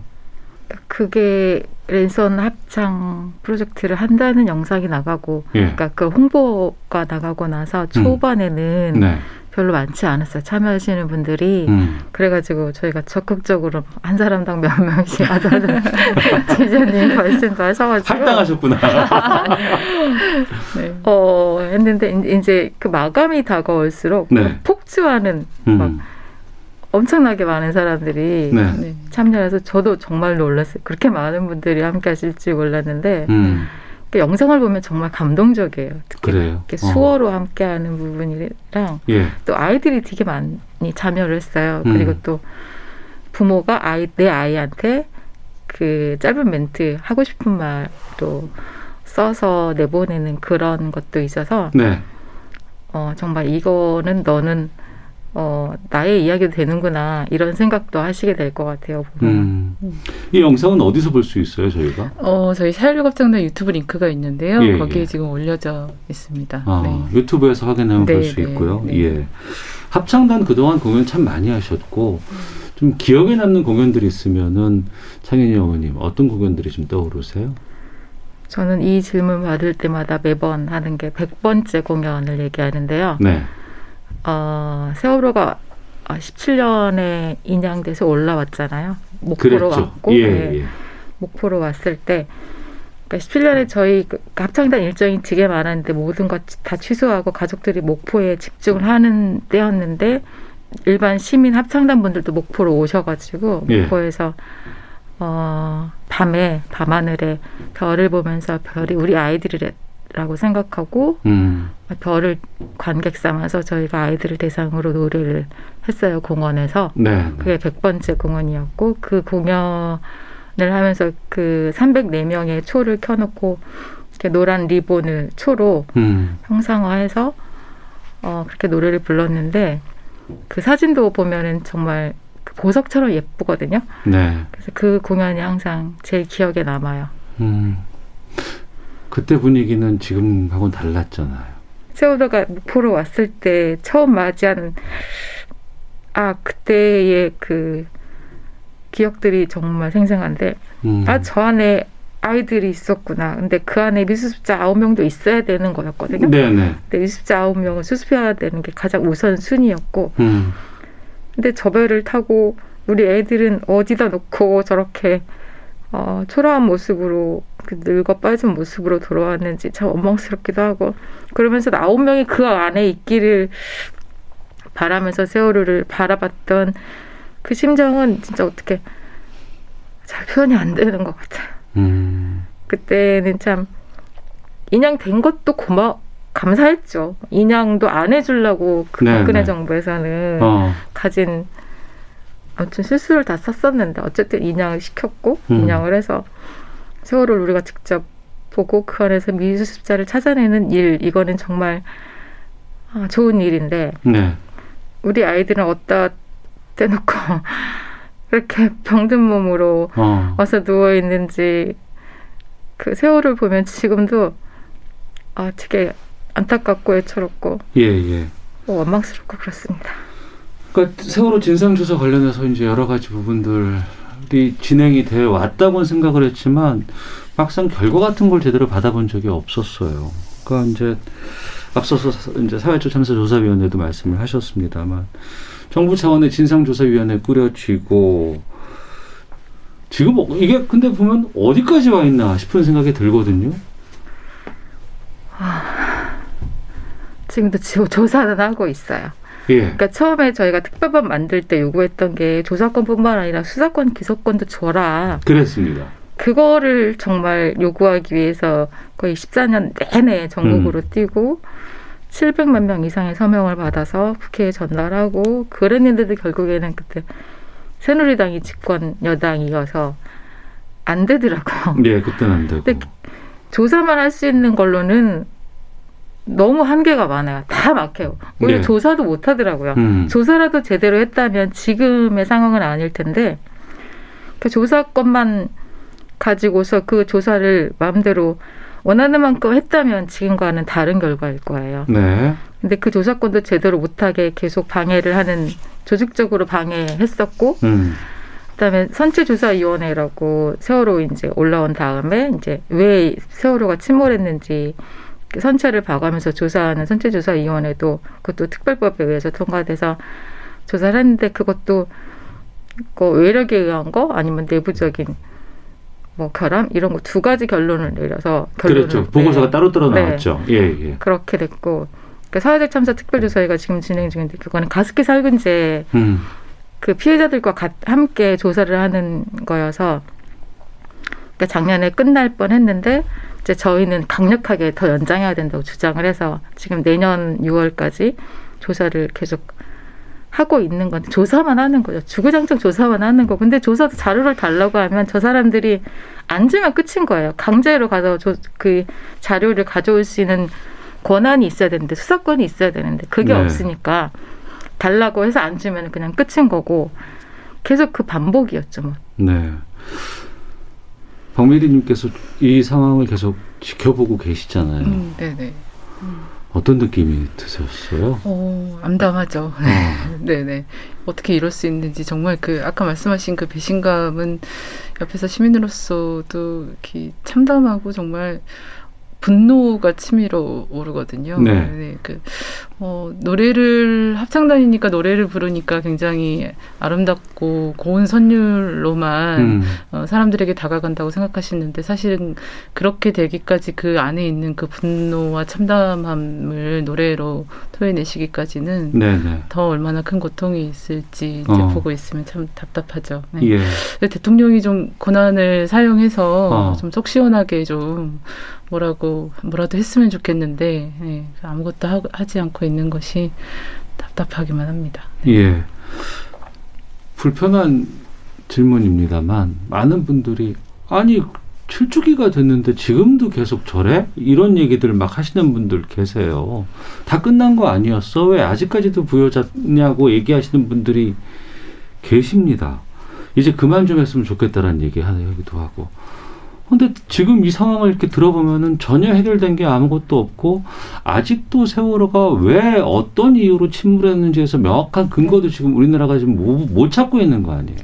그게 랜선 합창 프로젝트를 한다는 영상이 나가고
예.
그러니까 그 홍보가 나가고 나서 초반에는
네.
별로 많지 않았어요. 참여하시는 분들이.
음.
그래가지고 저희가 적극적으로 한 사람당 몇 명씩 하자는 지자님 말씀도 하셔가지고
할당하셨구나.
네. 어 했는데 이- 이제 그 마감이 다가올수록
네.
폭주하는 막
음.
엄청나게 많은 사람들이
네.
네, 참여해서 저도 정말 놀랐어요. 그렇게 많은 분들이 함께 하실 줄 몰랐는데
음.
그 영상을 보면 정말 감동적이에요. 특히
그래요.
이렇게
어.
수어로 함께 하는 부분이랑
예.
또 아이들이 되게 많이 참여를 했어요.
음.
그리고 또 부모가 아이 내 아이한테 그 짧은 멘트 하고 싶은 말도 써서 내보내는 그런 것도 있어서
네.
어 정말 이거는 너는 어 나의 이야기도 되는구나 이런 생각도 하시게 될 것 같아요. 보면.
음. 이 영상은 어디서 볼 수 있어요, 저희가?
어 저희 사일급장단 유튜브 링크가 있는데요.
예,
거기에
예.
지금 올려져 있습니다.
아,
네.
유튜브에서 확인하면
네,
볼수
네,
있고요.
네.
예. 합창단 그동안 공연 참 많이 하셨고 좀 기억에 남는 공연들이 있으면은 창현이 어머님 어떤 공연들이 좀 떠오르세요?
저는 이 질문 받을 때마다 매번 하는 게 100번째 공연을 얘기하는데요.
네.
어, 세월호가 17년에 인양돼서 올라왔잖아요. 목포로
그랬죠.
왔고
예,
네,
예.
목포로 왔을 때 그러니까 17년에 저희 그 합창단 일정이 되게 많았는데 모든 것 다 취소하고 가족들이 목포에 집중을 하는 때였는데 일반 시민 합창단 분들도 목포로 오셔가지고
예.
목포에서 어, 밤에 밤하늘에 별을 보면서 별이 우리 아이들이 라고 생각하고
음.
별을 관객 삼아서 저희가 아이들을 대상으로 노래를 했어요 공원에서
네.
그게 100번째 공연이었고 그 공연을 하면서 그 304명의 초를 켜놓고 이렇게 노란 리본을 초로
음.
형상화해서 어 그렇게 노래를 불렀는데 그 사진도 보면은 정말 그 보석처럼 예쁘거든요.
네.
그래서 그 공연이 항상 제일 기억에 남아요.
음. 그때 분위기는 지금하고는 달랐잖아요.
세월호가 목포로 왔을 때 처음 맞이하는 아 그때의 그 기억들이 정말 생생한데
음.
아저 안에 아이들이 있었구나. 근데 그 안에 미수습자 아홉 명도 있어야 되는 거였거든요.
네네.
근데 미수습자 아홉 명을 수습해야 되는 게 가장 우선 순위였고
음.
근데 저 배를 타고 우리 애들은 어디다 놓고 저렇게 어, 초라한 모습으로 그 늙어 빠진 모습으로 돌아왔는지 참 원망스럽기도 하고 그러면서 아홉 명이 그 안에 있기를 바라면서 세월호를 바라봤던 그 심정은 진짜 어떻게 잘 표현이 안 되는 것 같아요.
음.
그때는 참 인양된 것도 고마 감사했죠. 인양도 안 해주려고 그
네,
박근혜
네.
정부에서는
어.
가진 아무튼 실수를 다 썼었는데 어쨌든 인양을 시켰고
음.
인양을 해서 세월을 우리가 직접 보고 그 안에서 미수습자를 찾아내는 일 이거는 정말 아, 좋은 일인데
네.
우리 아이들은 어디다 떼놓고 그렇게 병든 몸으로
어.
와서 누워 있는지 그 세월을 보면 지금도 아 되게 안타깝고 애처롭고
예, 예.
뭐 원망스럽고 그렇습니다.
그러니까 세월호 진상조사 관련해서 이제 여러 가지 부분들이 진행이 돼 왔다고는 생각을 했지만 막상 결과 같은 걸 제대로 받아본 적이 없었어요. 그러니까 이제 앞서서 사- 이제 사회적 참사 조사위원회도 말씀을 하셨습니다만 정부 차원의 진상조사위원회 꾸려지고 지금 어- 이게 근데 보면 어디까지 와 있나 싶은 생각이 들거든요.
지금도 지- 조사는 하고 있어요.
예.
그러니까 처음에 저희가 특별법 만들 때 요구했던 게 조사권뿐만 아니라 수사권, 기소권도 줘라.
그랬습니다.
그거를 정말 요구하기 위해서 거의 14년 내내 전국으로 뛰고 700만 명 이상의 서명을 받아서 국회에 전달하고 그랬는데도 결국에는 그때 새누리당이 집권 여당이어서 안 되더라고요.
예, 그때는 안 되고.
근데 조사만 할 수 있는 걸로는 너무 한계가 많아요. 다 막혀요. 오히려
네.
조사도 못 하더라고요.
음.
조사라도 제대로 했다면 지금의 상황은 아닐 텐데 그 조사권만 가지고서 그 조사를 마음대로 원하는 만큼 했다면 지금과는 다른 결과일 거예요.
네.
근데 그 조사권도 제대로 못하게 계속 방해를 하는 조직적으로 방해했었고
음.
그다음에 선체조사위원회라고 세월호 이제 올라온 다음에 이제 왜 세월호가 침몰했는지 그 선체를 봐가면서 조사하는 선체조사위원회도 그것도 특별법에 의해서 통과돼서 조사를 했는데 그것도 그 외력에 의한 거 아니면 내부적인 뭐 결함 이런 거 두 가지 결론을 내려서 결론을
그렇죠. 보고서가
네.
따로 따로
네.
나왔죠. 예, 예.
그렇게 됐고 그 사회적 참사 특별조사회가 지금 진행 중인데 그거는 가습기 살균제
음.
그 피해자들과 같- 함께 조사를 하는 거여서 그러니까 작년에 끝날 뻔했는데 이제 저희는 강력하게 더 연장해야 된다고 주장을 해서 지금 내년 6월까지 조사를 계속 하고 있는 건데 조사만 하는 거죠. 주구장창 조사만 하는 거. 근데 조사도 자료를 달라고 하면 저 사람들이 안 주면 끝인 거예요. 강제로 가서 조, 그 자료를 가져올 수 있는 권한이 있어야 되는데 수사권이 있어야 되는데 그게
네.
없으니까 달라고 해서 안 주면 그냥 끝인 거고 계속 그 반복이었죠. 뭐.
네. 박미리님께서 이 상황을 계속 지켜보고 계시잖아요.
음, 네네.
어떤 느낌이 드셨어요?
어, 암담하죠.
어.
네네. 어떻게 이럴 수 있는지 정말 그 아까 말씀하신 그 배신감은 옆에서 시민으로서도 참담하고 정말 분노가 치밀어 오르거든요.
네.
그 어, 노래를 합창단이니까 노래를 부르니까 굉장히 아름답고 고운 선율로만
음.
어, 사람들에게 다가간다고 생각하시는데 사실은 그렇게 되기까지 그 안에 있는 그 분노와 참담함을 노래로 토해내시기까지는
네네.
더 얼마나 큰 고통이 있을지 이제
어.
보고 있으면 참 답답하죠. 네.
예.
대통령이 좀 고난을 사용해서
어.
좀속 시원하게 좀 뭐라고 뭐라도 했으면 좋겠는데 네, 아무것도 하, 하지 않고 있는 것이 답답하기만 합니다.
예. 불편한 질문입니다만 많은 분들이 아니 7주기가 됐는데 지금도 계속 저래? 이런 얘기들 막 하시는 분들 계세요. 다 끝난 거 아니었어? 왜 아직까지도 부여잡냐고 얘기하시는 분들이 계십니다. 이제 그만 좀 했으면 좋겠다라는 얘기 하기도 하고. 근데 지금 이 상황을 이렇게 들어보면은 전혀 해결된 게 아무것도 없고 아직도 세월호가 왜 어떤 이유로 침몰했는지에서 명확한 근거도 지금 우리나라가 지금 못, 못 찾고 있는 거 아니에요.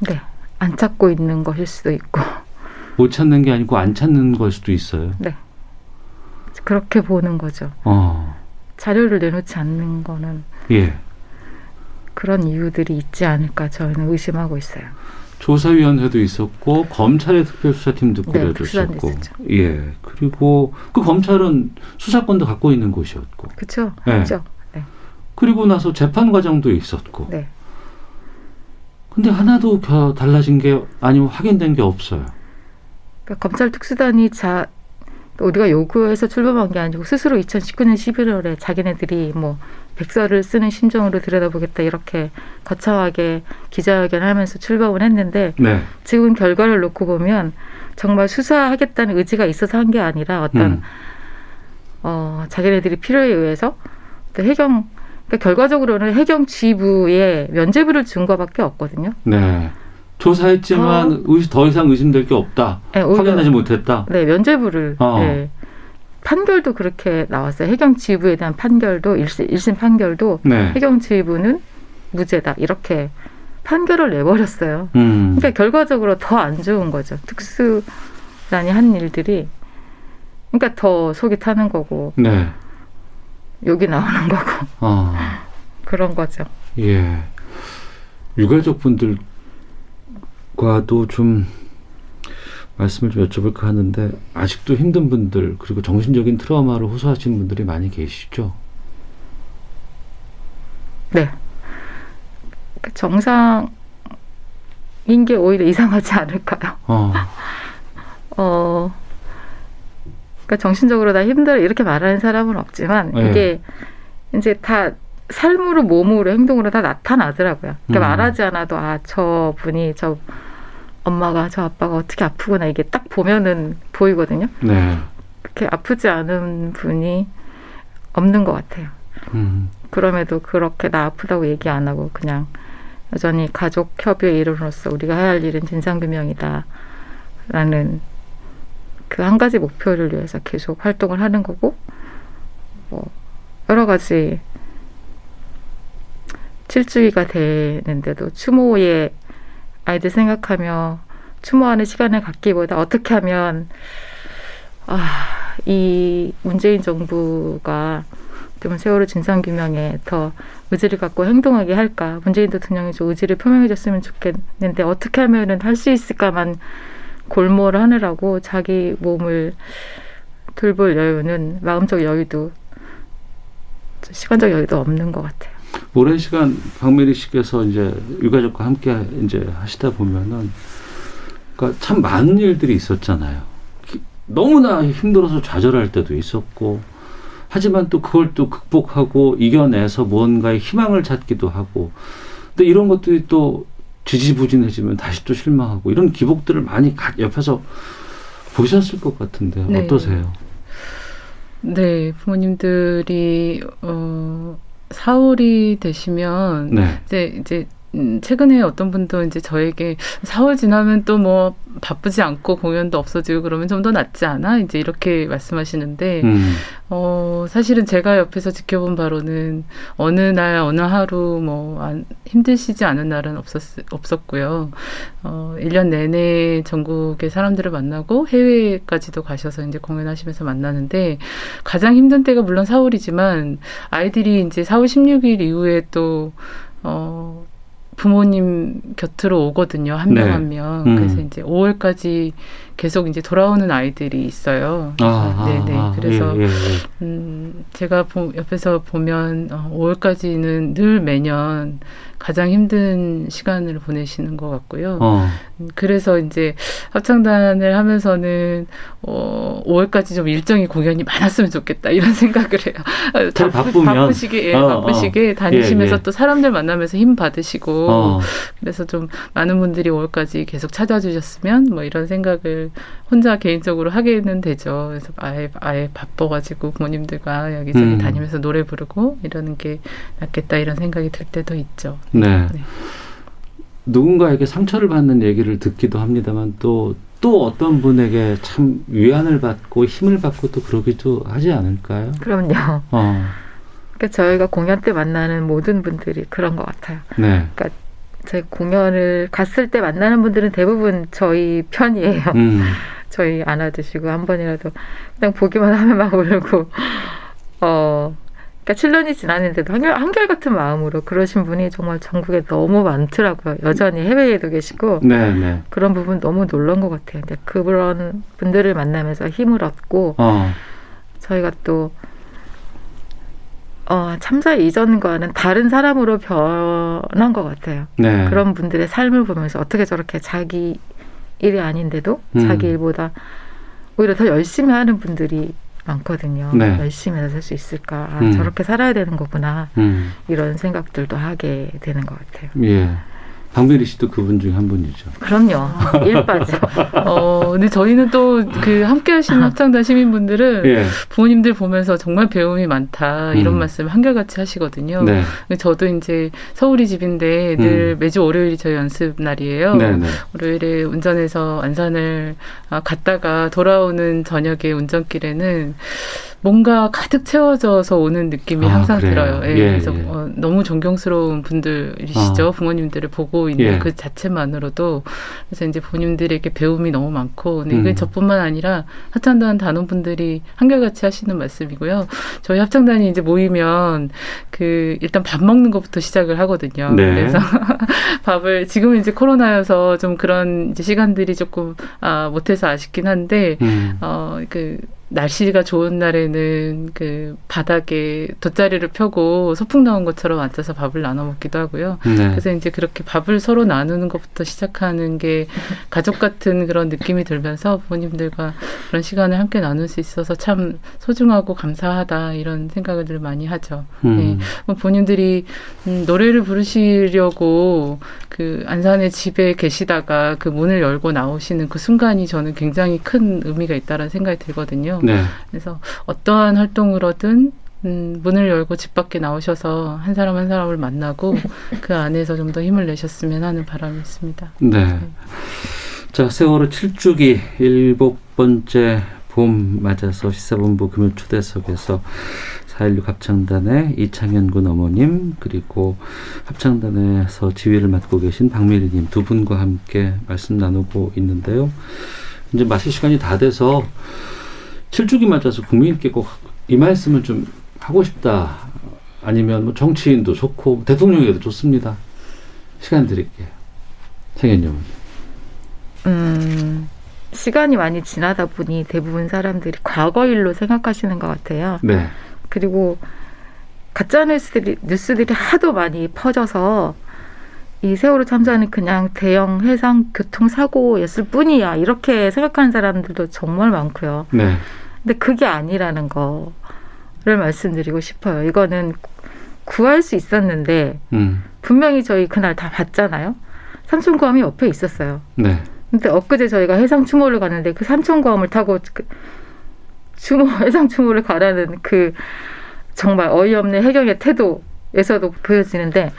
네. 안 찾고 있는 것일 수도 있고.
못 찾는 게 아니고 안 찾는 걸 수도 있어요.
네. 그렇게 보는 거죠.
어.
자료를 내놓지 않는 거는
예.
그런 이유들이 있지 않을까 저는 의심하고 있어요.
조사위원회도 있었고 검찰의 특별수사팀도
네,
있었고,
있었죠.
예 그리고 그 검찰은 수사권도 갖고 있는 곳이었고,
그렇죠?
네.
네.
그리고 나서 재판 과정도 있었고,
네.
근데 하나도 겨- 달라진 게 아니면 확인된 게 없어요.
그러니까 검찰 특수단이 자 우리가 요구해서 출범한 게 아니고 스스로 2019년 11월에 자기네들이 뭐 백서를 쓰는 심정으로 들여다보겠다 이렇게 거창하게 기자회견을 하면서 출범을 했는데
네.
지금 결과를 놓고 보면 정말 수사하겠다는 의지가 있어서 한 게 아니라 어떤
음.
어, 자기네들이 필요에 의해서 또 해경 그러니까 결과적으로는 해경 지부에 면죄부를 준 거밖에 없거든요.
네. 조사했지만 의- 더 이상 의심될 게 없다.
네,
확인하지 못했다.
네, 면죄부를
어.
네. 판결도 그렇게 나왔어요. 해경 지부에 대한 판결도 일심, 일심 판결도
네.
해경 지부는 무죄다 이렇게 판결을 내버렸어요.
음.
그러니까 결과적으로 더 안 좋은 거죠. 특수단이 한 일들이 그러니까 더 속이 타는 거고
네.
욕이 나오는 거고
어.
그런 거죠.
예. 유가족 분들 과도 좀 말씀을 좀 여쭤볼까 하는데 아직도 힘든 분들 그리고 정신적인 트라우마를 호소하시는 분들이 많이 계시죠.
네. 그러니까 정상인 게 오히려 이상하지 않을까요?
어.
어, 그러니까 정신적으로 다 힘들어 이렇게 말하는 사람은 없지만
네.
이게 이제 다 삶으로 몸으로 행동으로 다 나타나더라고요. 그러니까
음.
말하지 않아도 아 저 분이 저 엄마가 저 아빠가 어떻게 아프구나 이게 딱 보면은 보이거든요.
네.
그렇게 아프지 않은 분이 없는 것 같아요.
음.
그럼에도 그렇게 나 아프다고 얘기 안 하고 그냥 여전히 가족 협의회 일원으로서 우리가 해야 할 일은 진상 규명이다. 라는 그 한 가지 목표를 위해서 계속 활동을 하는 거고, 뭐, 여러 가지 칠주기가 되는데도 추모의 아이들 생각하며 추모하는 시간을 갖기보다 어떻게 하면, 아, 이 문재인 정부가 좀 세월호 진상규명에 더 의지를 갖고 행동하게 할까. 문재인 대통령이 좀 의지를 표명해줬으면 좋겠는데 어떻게 하면은 할 수 있을까만 골몰을 하느라고 자기 몸을 돌볼 여유는 마음적 여유도 시간적 여유도 없는 것 같아요.
오랜 시간 박메리 씨께서 이제 유가족과 함께 이제 하시다 보면은 그러니까 참 많은 일들이 있었잖아요. 기- 너무나 힘들어서 좌절할 때도 있었고 하지만 또 그걸 또 극복하고 이겨내서 무언가의 희망을 찾기도 하고 근데 이런 것들이 또 지지부진해지면 다시 또 실망하고 이런 기복들을 많이 가- 옆에서 보셨을 것 같은데
네.
어떠세요?
네, 부모님들이 어 사월이 되시면
네.
이제 이제 음, 최근에 어떤 분도 이제 저에게 4월 지나면 또 뭐 바쁘지 않고 공연도 없어지고 그러면 좀 더 낫지 않아? 이제 이렇게 말씀하시는데
음.
어, 사실은 제가 옆에서 지켜본 바로는 어느 날, 어느 하루 뭐, 안, 힘드시지 않은 날은 없었, 없었고요. 어, 1년 내내 전국의 사람들을 만나고 해외까지도 가셔서 이제 공연하시면서 만나는데 가장 힘든 때가 물론 4월이지만 아이들이 이제 4월 16일 이후에 또, 어, 부모님 곁으로 오거든요. 한명
네.
한 명.
음.
그래서 이제 5월까지 계속 이제 돌아오는 아이들이 있어요.
아,
네네.
아, 아,
그래서
예, 예, 예.
음, 제가 보, 옆에서 보면 어, 5월까지는 늘 매년 가장 힘든 시간을 보내시는 것 같고요.
어.
음, 그래서 이제 합창단을 하면서는 어, 5월까지 좀 일정이 공연이 많았으면 좋겠다 이런 생각을 해요. 어,
더 바쁘면?
바쁘시게 예,
어,
바쁘시게
어.
다니시면서
예, 예.
또 사람들 만나면서 힘 받으시고
어.
그래서 좀 많은 분들이 5월까지 계속 찾아주셨으면 뭐 이런 생각을 혼자 개인적으로 하게는 되죠. 그래서 아예 아예 바빠가지고 부모님들과 여기저기
음.
다니면서 노래 부르고 이러는 게 낫겠다 이런 생각이 들 때도 있죠.
네.
네.
누군가에게 상처를 받는 얘기를 듣기도 합니다만 또, 또 어떤 분에게 참 위안을 받고 힘을 받고 또 그러기도 하지 않을까요?
그럼요.
어,
그러니까 저희가 공연 때 만나는 모든 분들이 그런 것 같아요.
네.
저희 공연을 갔을 때 만나는 분들은 대부분 저희 편이에요.
음.
저희 안아주시고 한 번이라도 그냥 보기만 하면 막 울고 어 그러니까 7년이 지났는데도 한결, 한결 같은 마음으로 그러신 분이 정말 전국에 너무 많더라고요. 여전히 해외에도 계시고
네, 네.
그런 부분 너무 놀란 것 같아요. 근데 그런 분들을 만나면서 힘을 얻고
어.
저희가 또 어, 참사 이전과는 다른 사람으로 변한 것 같아요.
네.
그런 분들의 삶을 보면서 어떻게 저렇게 자기 일이 아닌데도
음.
자기 일보다 오히려 더 열심히 하는 분들이 많거든요.
네.
열심히 해서 살 수 있을까? 아,
음.
저렇게 살아야 되는 거구나.
음.
이런 생각들도 하게 되는 것 같아요.
예. 박미리 씨도 그분 중에 한 분이죠.
그럼요. 일 빠져.
어, 근데 저희는 또 그 함께 하시는 합창단 시민분들은
예.
부모님들 보면서 정말 배움이 많다 이런
음.
말씀 한결같이 하시거든요.
네.
저도 이제 서울이 집인데 늘
음.
매주 월요일이 저희 연습 날이에요.
네, 네.
월요일에 운전해서 안산을 아, 갔다가 돌아오는 저녁에 운전길에는 뭔가 가득 채워져서 오는 느낌이
아,
항상
그래요?
들어요. 예,
예,
그래서
예.
어, 너무 존경스러운 분들이시죠.
아.
부모님들을 보고 있는
예.
그 자체만으로도 그래서 이제 본인들에게 배움이 너무 많고 근데 이게
음.
저뿐만 아니라 합창단 단원분들이 한결같이 하시는 말씀이고요. 저희 합창단이 이제 모이면 그 일단 밥 먹는 것부터 시작을 하거든요.
네.
그래서 밥을 지금은 이제 코로나여서 좀 그런 이제 시간들이 조금 아 못해서 아쉽긴 한데
음.
어, 그, 날씨가 좋은 날에는 그 바닥에 돗자리를 펴고 소풍 나온 것처럼 앉아서 밥을 나눠 먹기도 하고요.
네.
그래서 이제 그렇게 밥을 서로 나누는 것부터 시작하는 게 가족 같은 그런 느낌이 들면서 부모님들과 그런 시간을 함께 나눌 수 있어서 참 소중하고 감사하다 이런 생각을 늘 많이 하죠.
음.
네. 뭐 본인들이 음, 노래를 부르시려고 그 안산의 집에 계시다가 그 문을 열고 나오시는 그 순간이 저는 굉장히 큰 의미가 있다라는 생각이 들거든요.
네.
그래서 어떠한 활동으로든 음, 문을 열고 집 밖에 나오셔서 한 사람 한 사람을 만나고 그 안에서 좀 더 힘을 내셨으면 하는 바람이 있습니다.
네. 자, 세월호 7주기 일곱 번째 봄 맞아서 시사본부 금요 초대석에서 4.16 합창단의 이창현 군 어머님 그리고 합창단에서 지휘를 맡고 계신 박미리님 두 분과 함께 말씀 나누고 있는데요. 이제 마칠 시간이 다 돼서 7주기 맞아서 국민께 꼭 이 말씀을 좀 하고 싶다. 아니면 뭐 정치인도 좋고 대통령에도 좋습니다. 시간 드릴게요. 창현 여러분.
음, 시간이 많이 지나다 보니 대부분 사람들이 과거 일로 생각하시는 것 같아요.
네.
그리고 가짜 뉴스들이 뉴스들이 하도 많이 퍼져서 이 세월호 참사는 그냥 대형 해상 교통 사고였을 뿐이야 이렇게 생각하는 사람들도 정말 많고요.
네.
근데 그게 아니라는 거를 말씀드리고 싶어요. 이거는 구할 수 있었는데
음.
분명히 저희 그날 다 봤잖아요. 삼천구함이 옆에 있었어요.
네.
근데 엊그제 저희가 해상 추모를 갔는데 그 삼천구함을 타고 그 추모 해상 추모를 가라는 그 정말 어이없는 해경의 태도에서도 보여지는데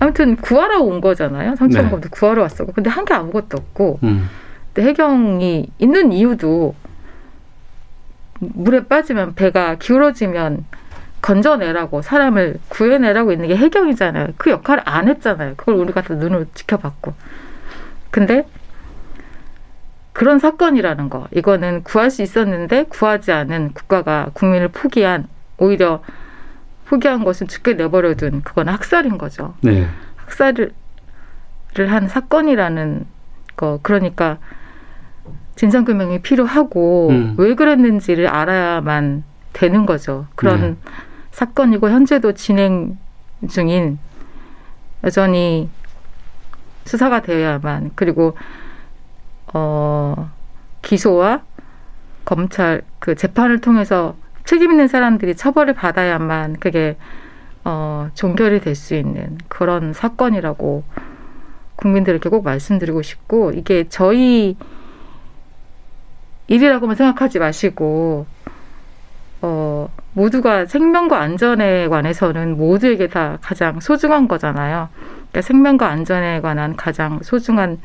아무튼 구하러 온 거잖아요. 삼천구함도 구하러 왔었고 근데 한 게 아무것도 없고
음.
근데 해경이 있는 이유도 물에 빠지면 배가 기울어지면 건져내라고 사람을 구해내라고 있는 게 해경이잖아요. 그 역할을 안 했잖아요. 그걸 우리가 다 눈으로 지켜봤고. 근데 그런 사건이라는 거. 이거는 구할 수 있었는데 구하지 않은 국가가 국민을 포기한 오히려 포기한 것은 죽게 내버려둔 그건 학살인 거죠.
네.
학살을 한 사건이라는 거. 그러니까 진상규명이 필요하고
음.
왜 그랬는지를 알아야만 되는 거죠. 그런
네.
사건이고 현재도 진행 중인 여전히 수사가 되어야만 그리고 어 기소와 검찰 그 재판을 통해서 책임 있는 사람들이 처벌을 받아야만 그게 어 종결이 될 수 있는 그런 사건이라고 국민들에게 꼭 말씀드리고 싶고 이게 저희 일이라고만 생각하지 마시고 어 모두가 생명과 안전에 관해서는 모두에게 다 가장 소중한 거잖아요. 그러니까 생명과 안전에 관한 가장 소중한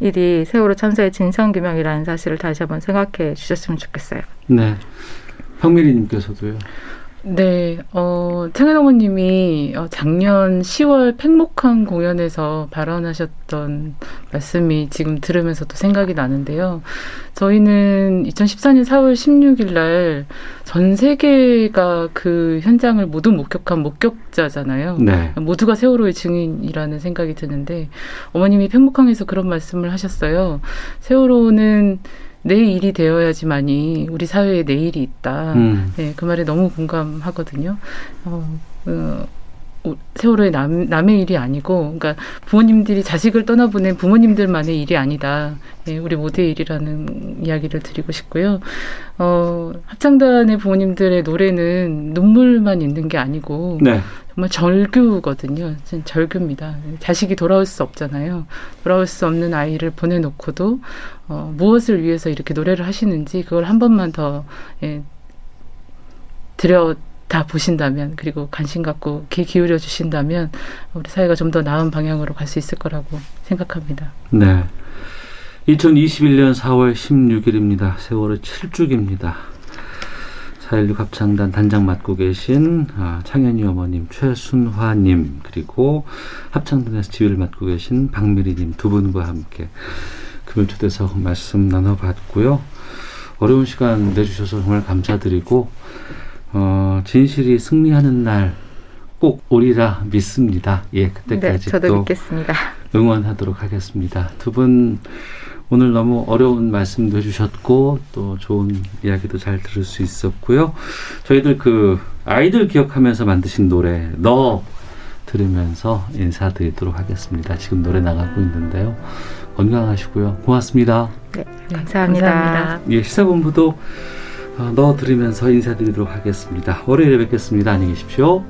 일이 세월호 참사의 진상규명이라는 사실을 다시 한번 생각해 주셨으면 좋겠어요.
네. 황미리님께서도요.
네, 어, 창현 어머님이 어, 작년 10월 팽목항 공연에서 발언하셨던 말씀이 지금 들으면서도 생각이 나는데요. 저희는 2014년 4월 16일 날 전 세계가 그 현장을 모두 목격한 목격자잖아요.
네.
모두가 세월호의 증인이라는 생각이 드는데 어머님이 팽목항에서 그런 말씀을 하셨어요. 세월호는 내 일이 되어야지만이 우리 사회에 내일이 있다.
음.
네, 그 말에 너무 공감하거든요. 어, 어, 오- 세월호의 남, 남의 일이 아니고, 그러니까 부모님들이 자식을 떠나보낸 부모님들만의 일이 아니다. 예, 우리 모두의 일이라는 이야기를 드리고 싶고요. 어, 합창단의 부모님들의 노래는 눈물만 있는 게 아니고,
네.
정말 절규거든요. 절규입니다. 자식이 돌아올 수 없잖아요. 돌아올 수 없는 아이를 보내놓고도 어, 무엇을 위해서 이렇게 노래를 하시는지 그걸 한 번만 더 예, 들여 다 보신다면 그리고 관심 갖고 귀 기울여 주신다면 우리 사회가 좀 더 나은 방향으로 갈 수 있을 거라고 생각합니다.
네. 2021년 4월 16일입니다. 세월호 7주기입니다. 4.16 합창단 단장 맡고 계신 아, 창현이 어머님, 최순화님, 그리고 합창단에서 지휘를 맡고 계신 박미리님 두 분과 함께 금요 초대석 말씀 나눠봤고요. 어려운 시간 내주셔서 정말 감사드리고, 어, 진실이 승리하는 날 꼭 오리라 믿습니다. 예,
네,
그때까지
저도
또
믿겠습니다.
응원하도록 하겠습니다. 두 분 오늘 너무 어려운 말씀도 해주셨고 또 좋은 이야기도 잘 들을 수 있었고요. 저희들 그 아이들 기억하면서 만드신 노래 너 들으면서 인사드리도록 하겠습니다. 지금 노래 나가고 있는데요. 건강하시고요. 고맙습니다.
네, 감사합니다.
감사합니다.
예, 시사본부도 어, 너 들으면서 인사드리도록 하겠습니다. 월요일에 뵙겠습니다. 안녕히 계십시오.